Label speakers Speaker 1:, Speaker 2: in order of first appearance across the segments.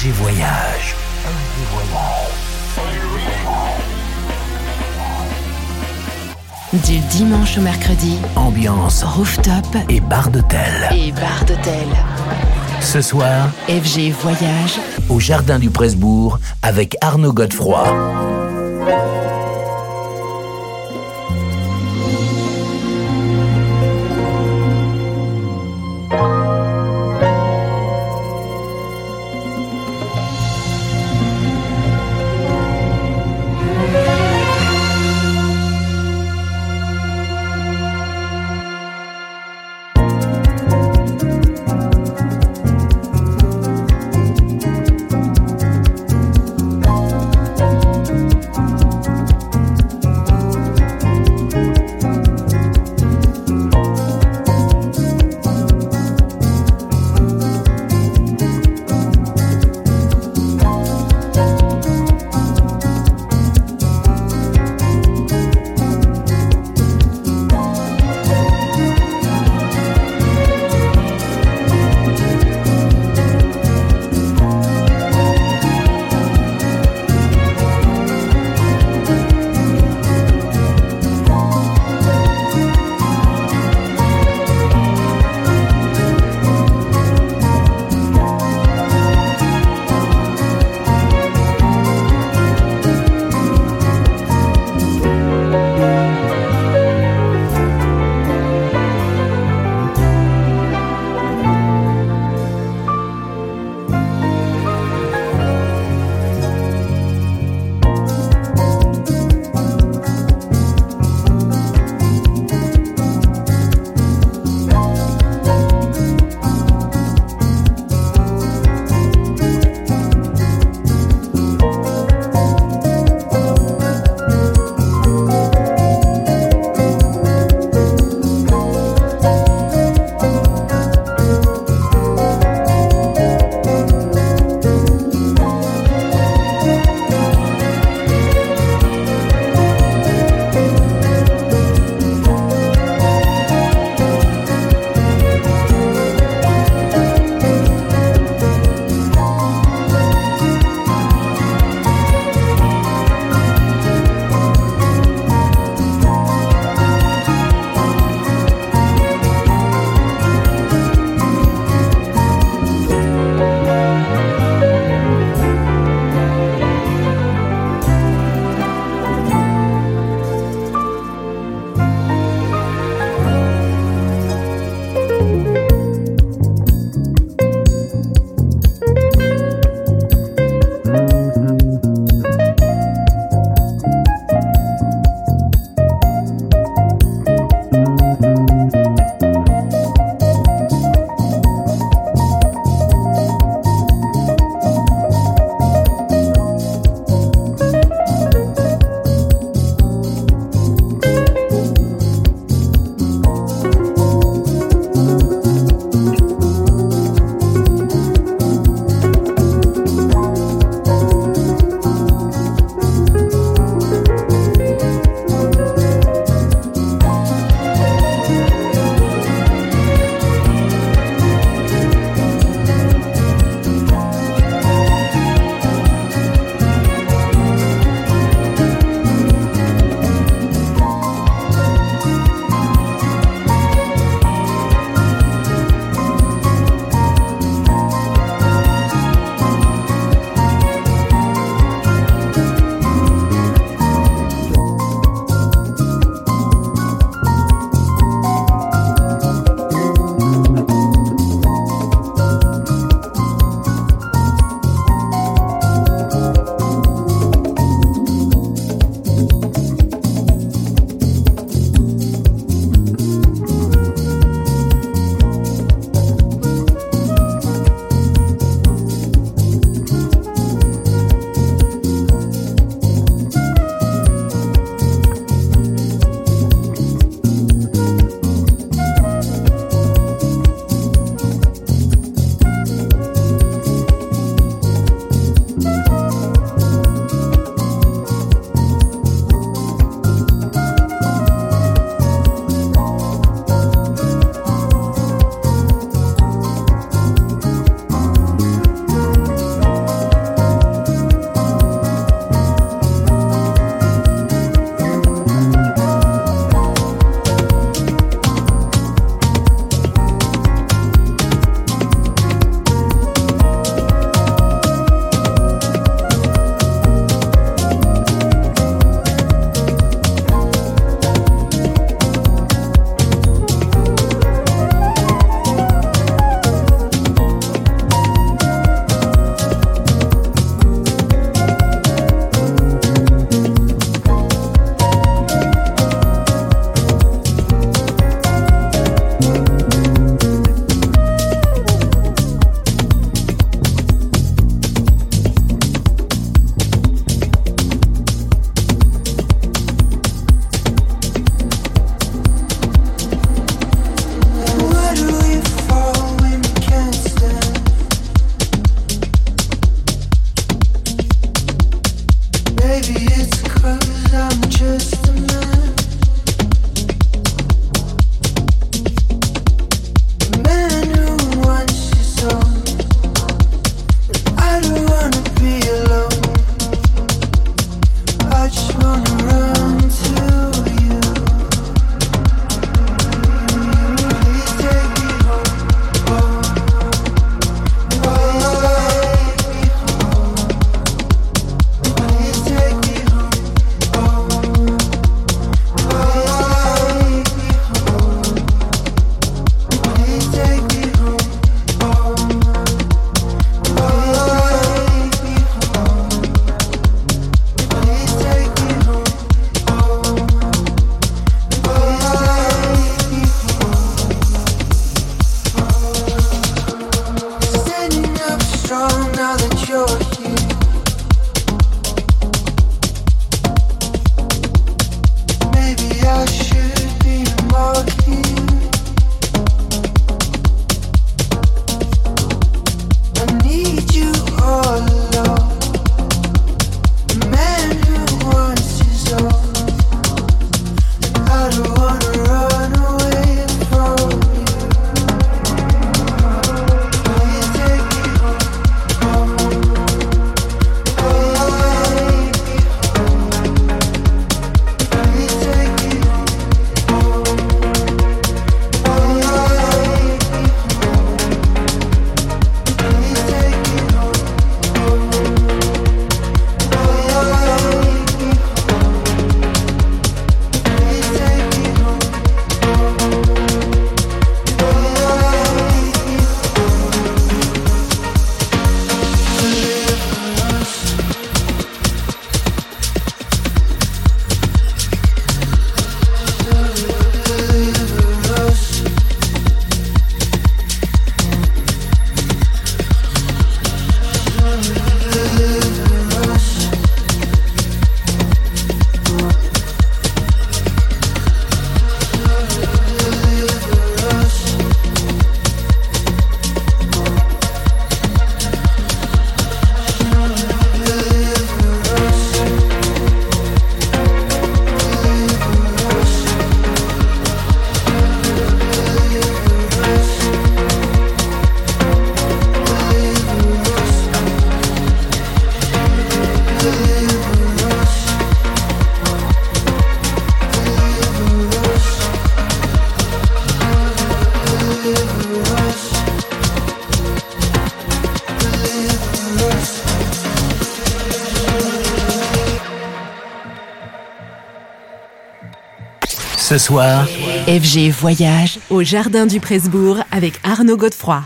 Speaker 1: FG Voyage.
Speaker 2: Du dimanche au mercredi,
Speaker 1: Ambiance
Speaker 2: rooftop
Speaker 1: et bar d'hôtel.
Speaker 2: et bar d'hôtel.
Speaker 1: Ce soir,
Speaker 2: FG Voyage,
Speaker 1: au Jardin du Presbourg avec Arnaud Godefroy.
Speaker 3: Ce soir,
Speaker 4: FG Voyage au Jardin du Presbourg avec Arnaud Godefroy.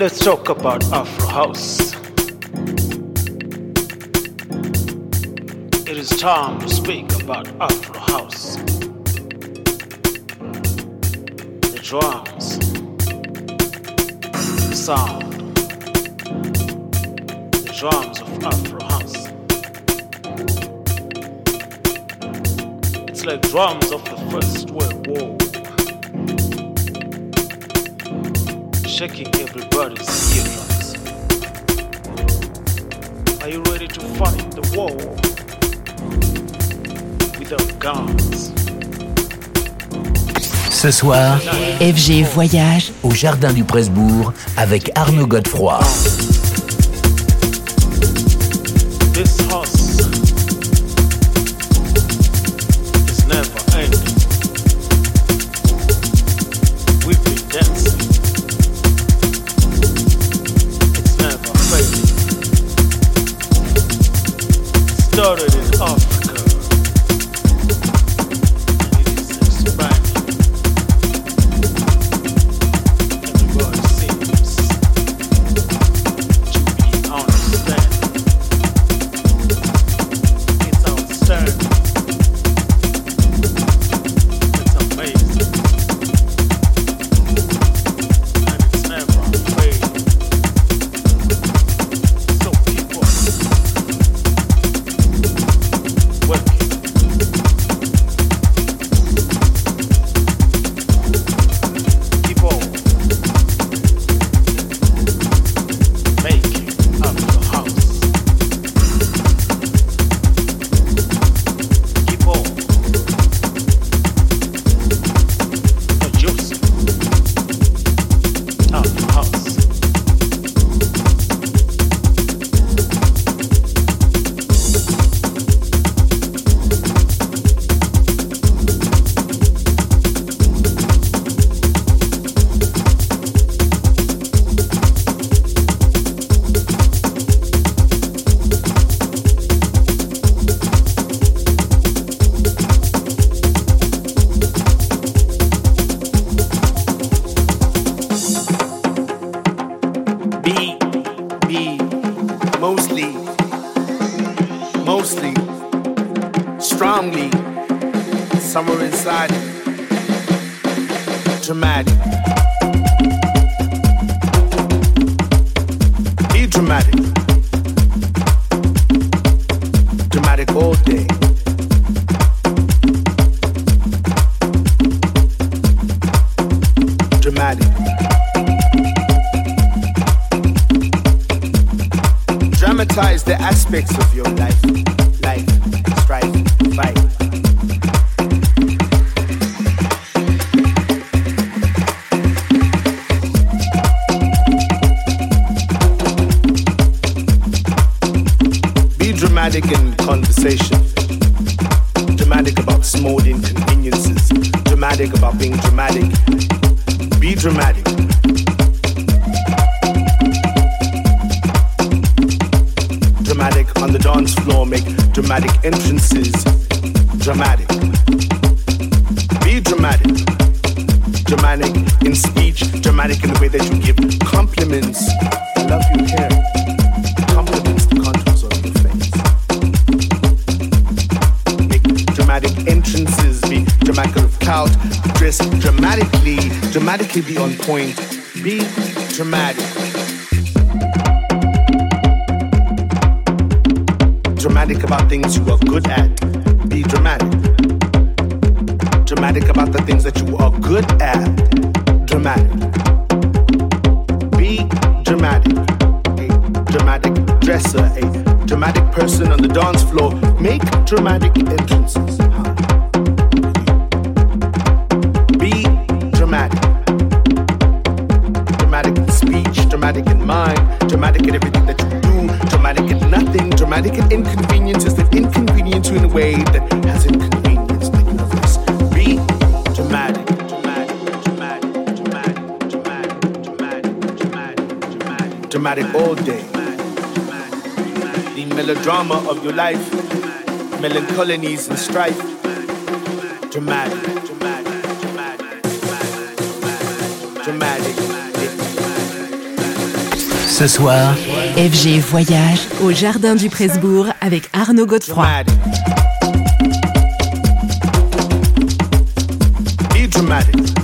Speaker 5: let's talk about Afro House. It is time to speak about Afro House. The drums, the sound, the drums of Afro House. It's like drums of the First World War. shaking everybody's eardrums. Are you ready to fight the war without guns?
Speaker 6: Ce soir, FG voyage au jardin du Presbourg avec Arnaud Godefroy.
Speaker 7: compliments, love you care, compliments the contours of your face. Make dramatic entrances, be dramatic
Speaker 6: out, dress dramatically, dramatically be on point, be dramatic. Dramatic about things you are good at. Dramatic entrances. Be dramatic. Dramatic in speech, dramatic in mind, dramatic in everything that you do, dramatic in nothing, dramatic in inconveniences that inconvenience you in a way that has inconvenienced the universe. Be dramatic. Dramatic, all day. The melodrama of your life, melancholies and strife. Dramatic, dramatic, dramatic, dramatic, dramatic.
Speaker 3: Ce soir,
Speaker 4: FG Voyage au Jardin du Presbourg avec Arnaud Godefroy.
Speaker 6: Dramatic. Be dramatic. Dramatic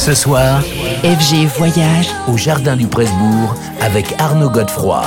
Speaker 3: Ce soir, FG Voyage au Jardin du Presbourg avec Arnaud Godefroy.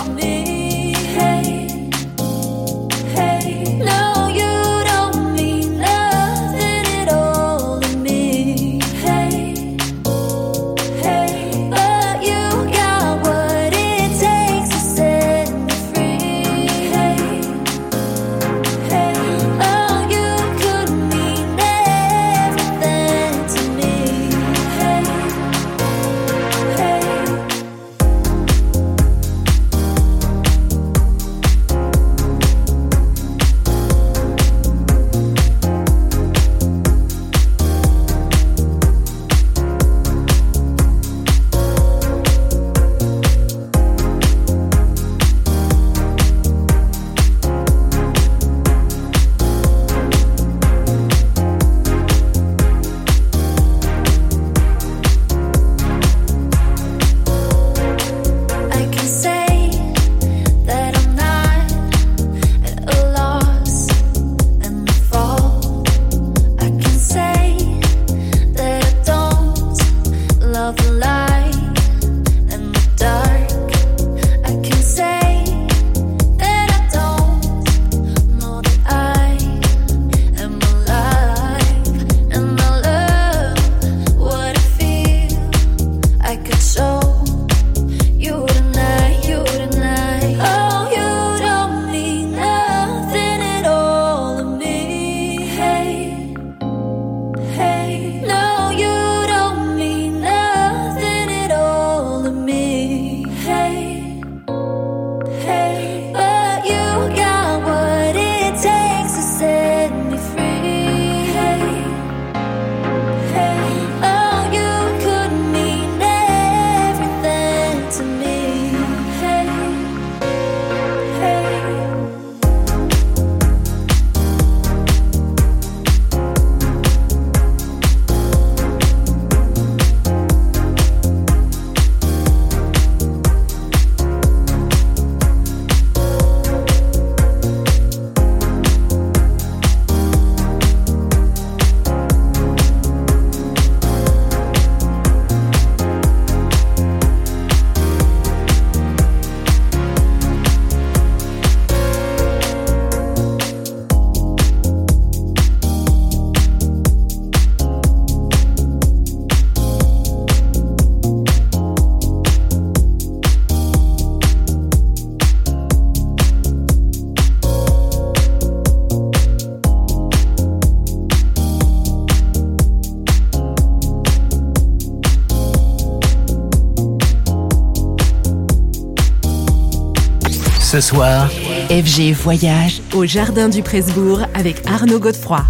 Speaker 3: Ce soir, FG Voyage
Speaker 4: au Jardin du Presbourg avec Arnaud Godefroy.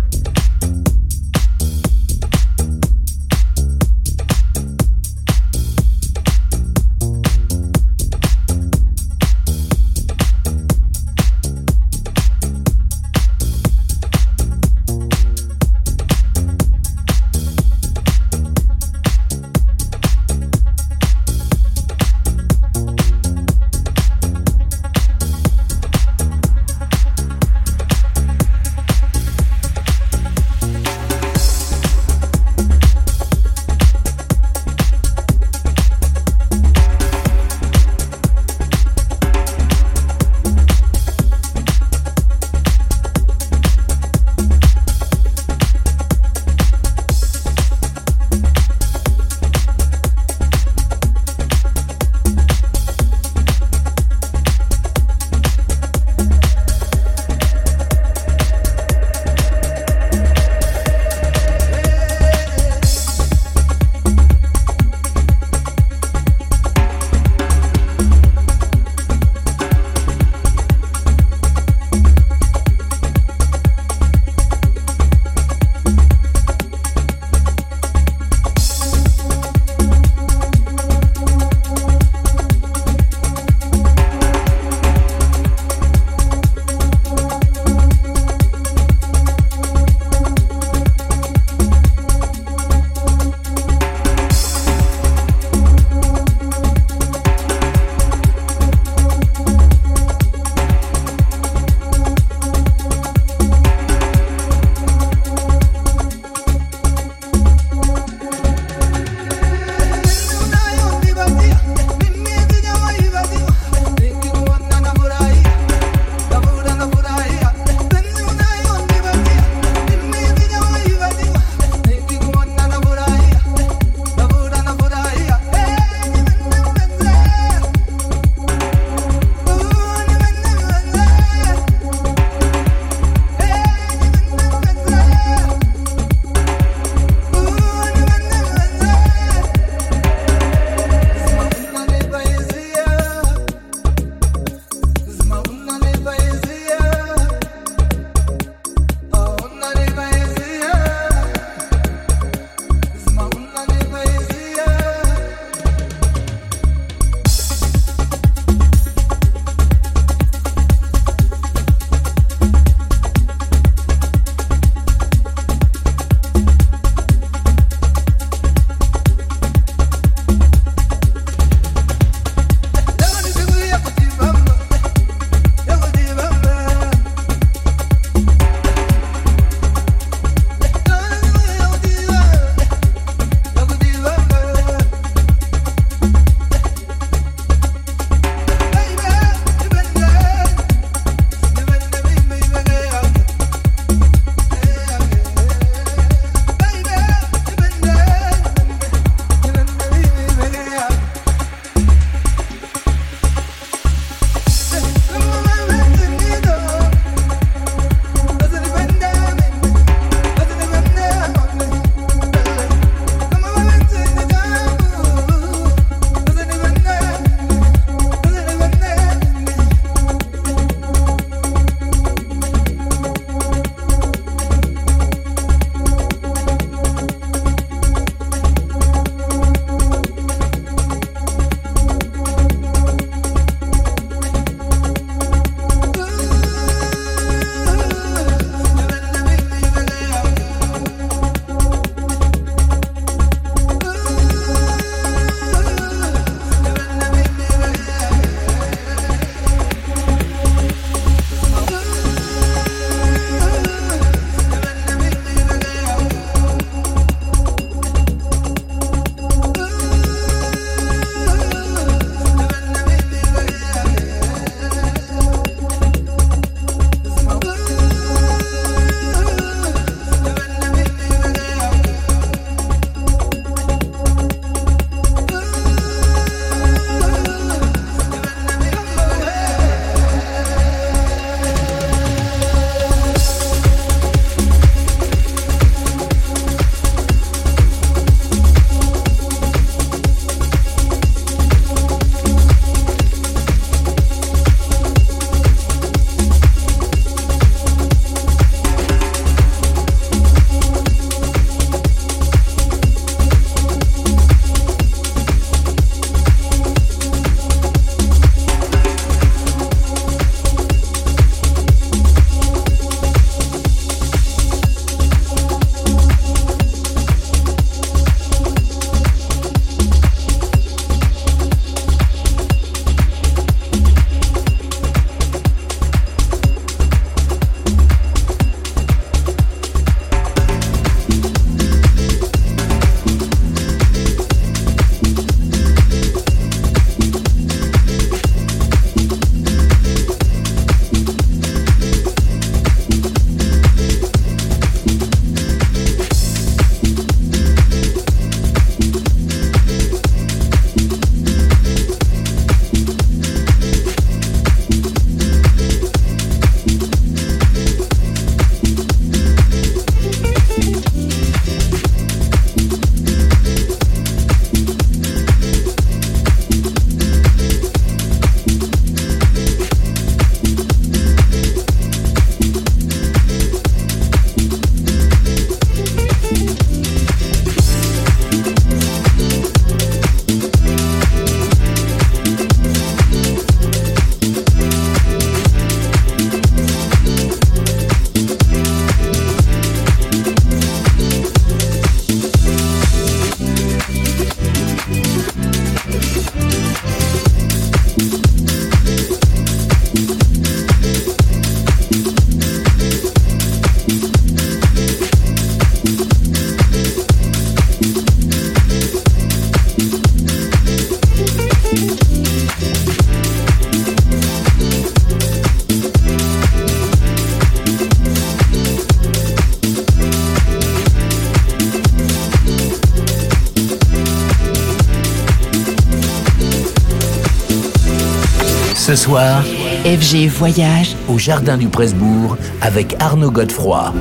Speaker 8: FG Voyage au Jardin du Presbourg avec Arnaud Godefroy.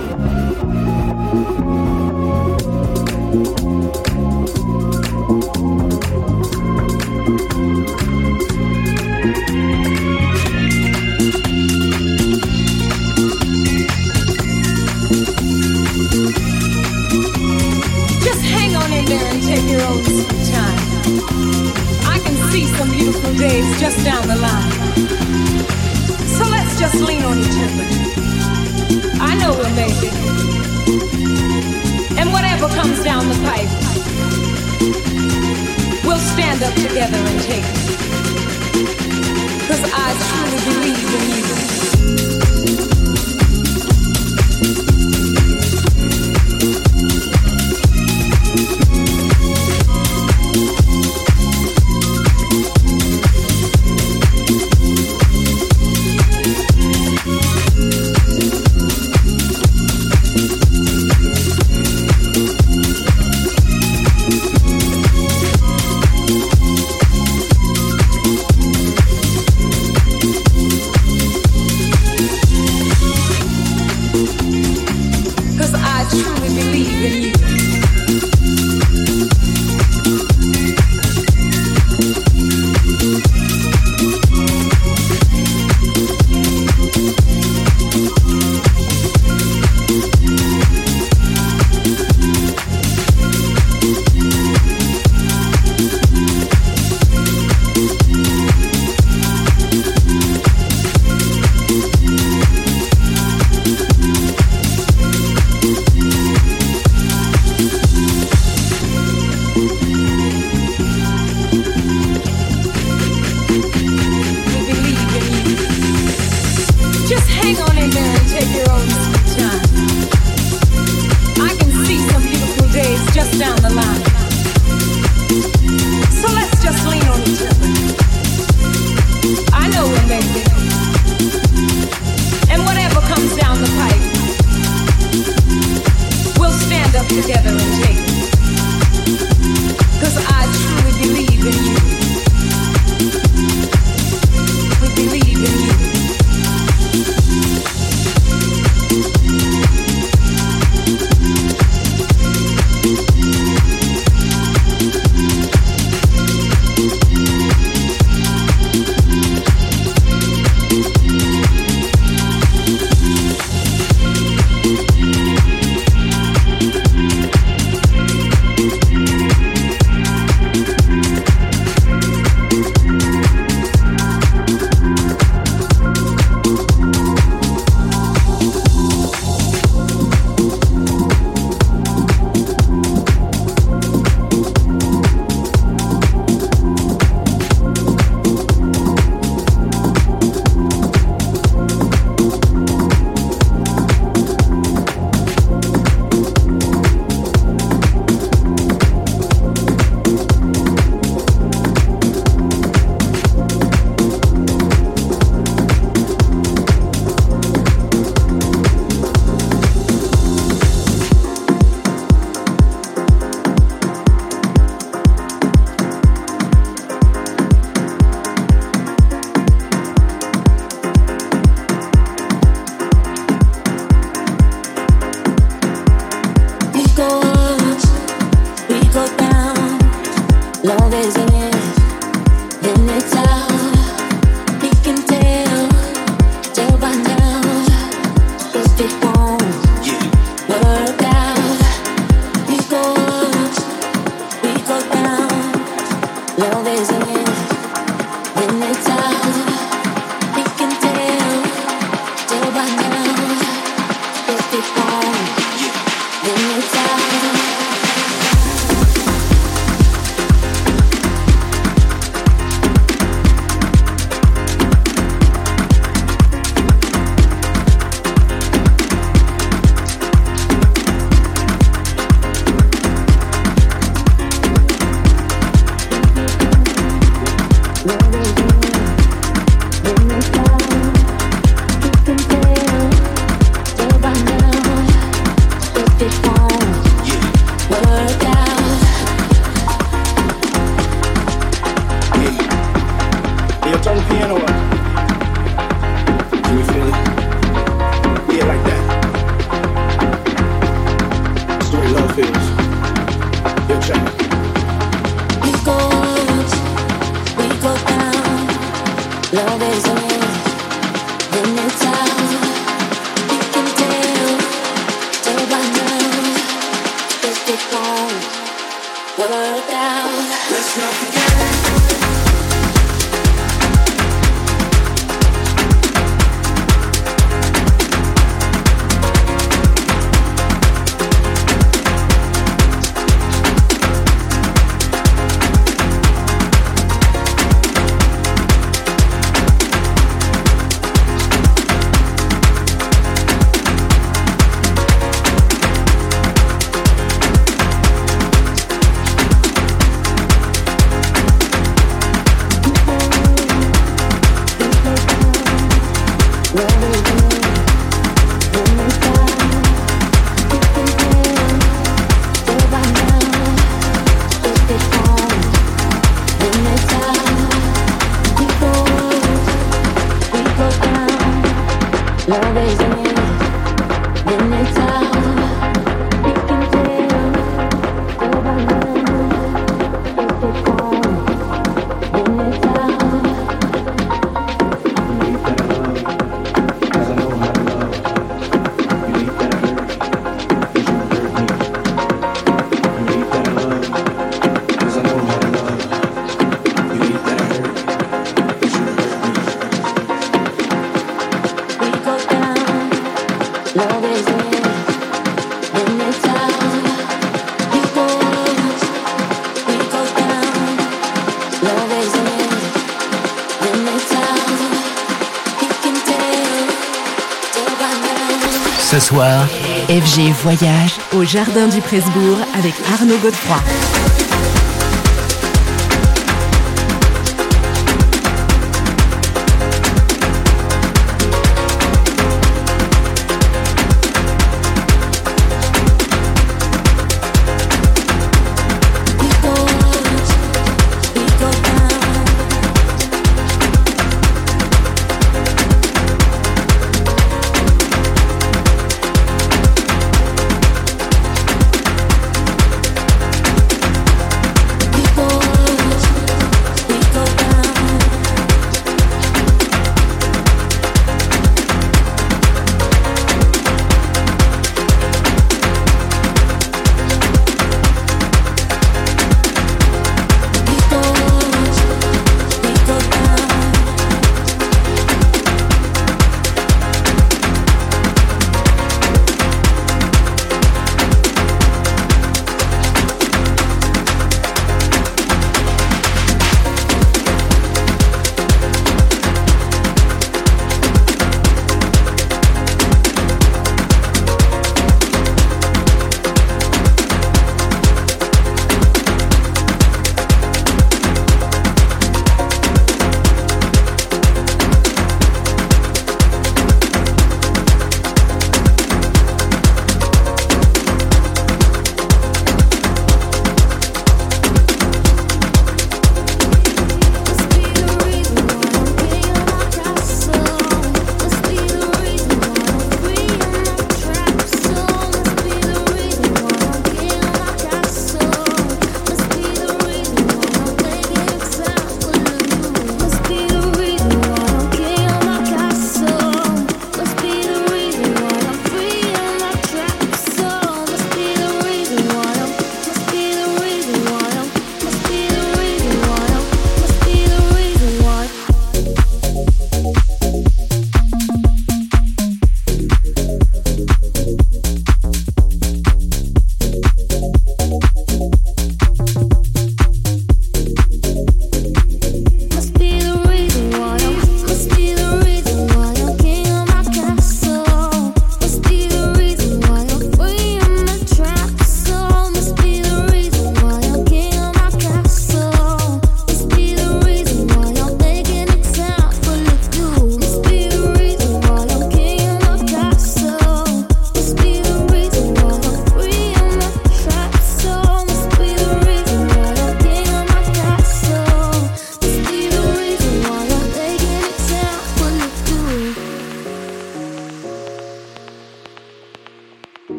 Speaker 9: soir.
Speaker 1: FG Voyage au Jardin du Presbourg avec Arnaud Godefroy.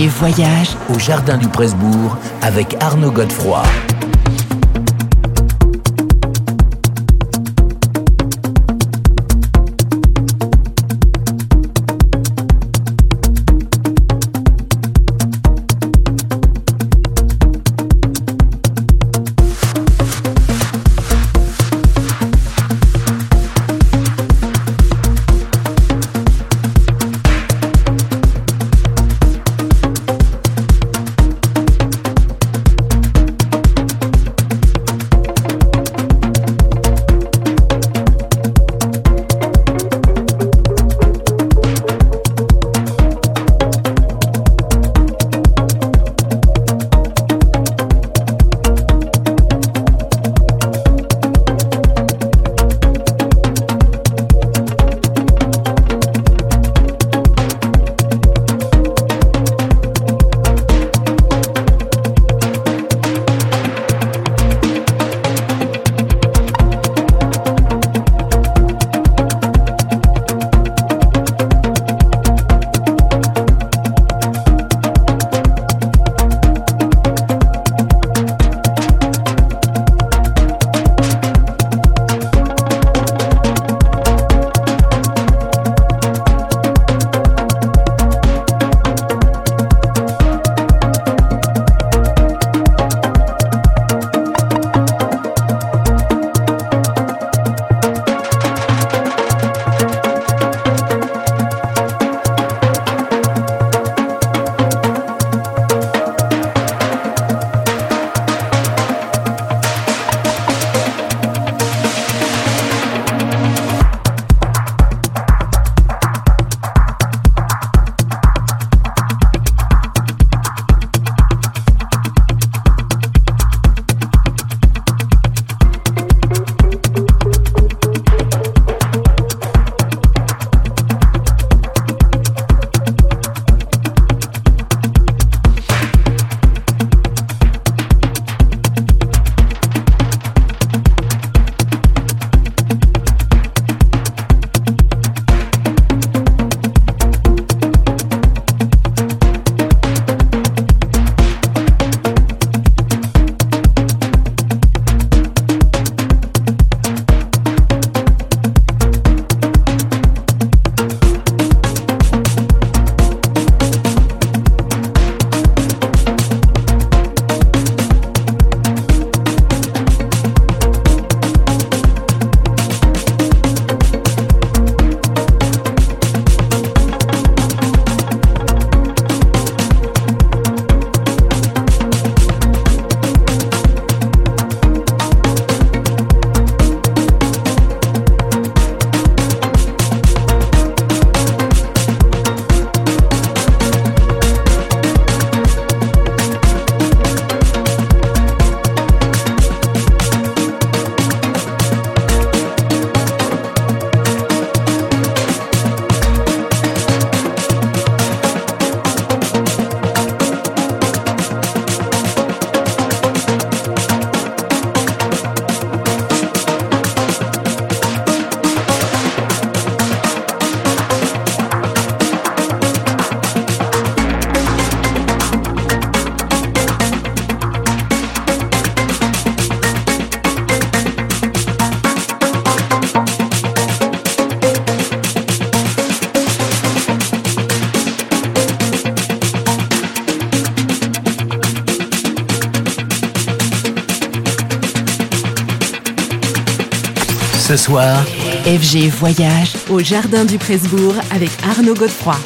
Speaker 1: Voyage au Jardin du Presbourg avec Arnaud Godefroy.
Speaker 10: Ce soir, FG Voyage
Speaker 1: au Jardin du Presbourg avec Arnaud Godefroy.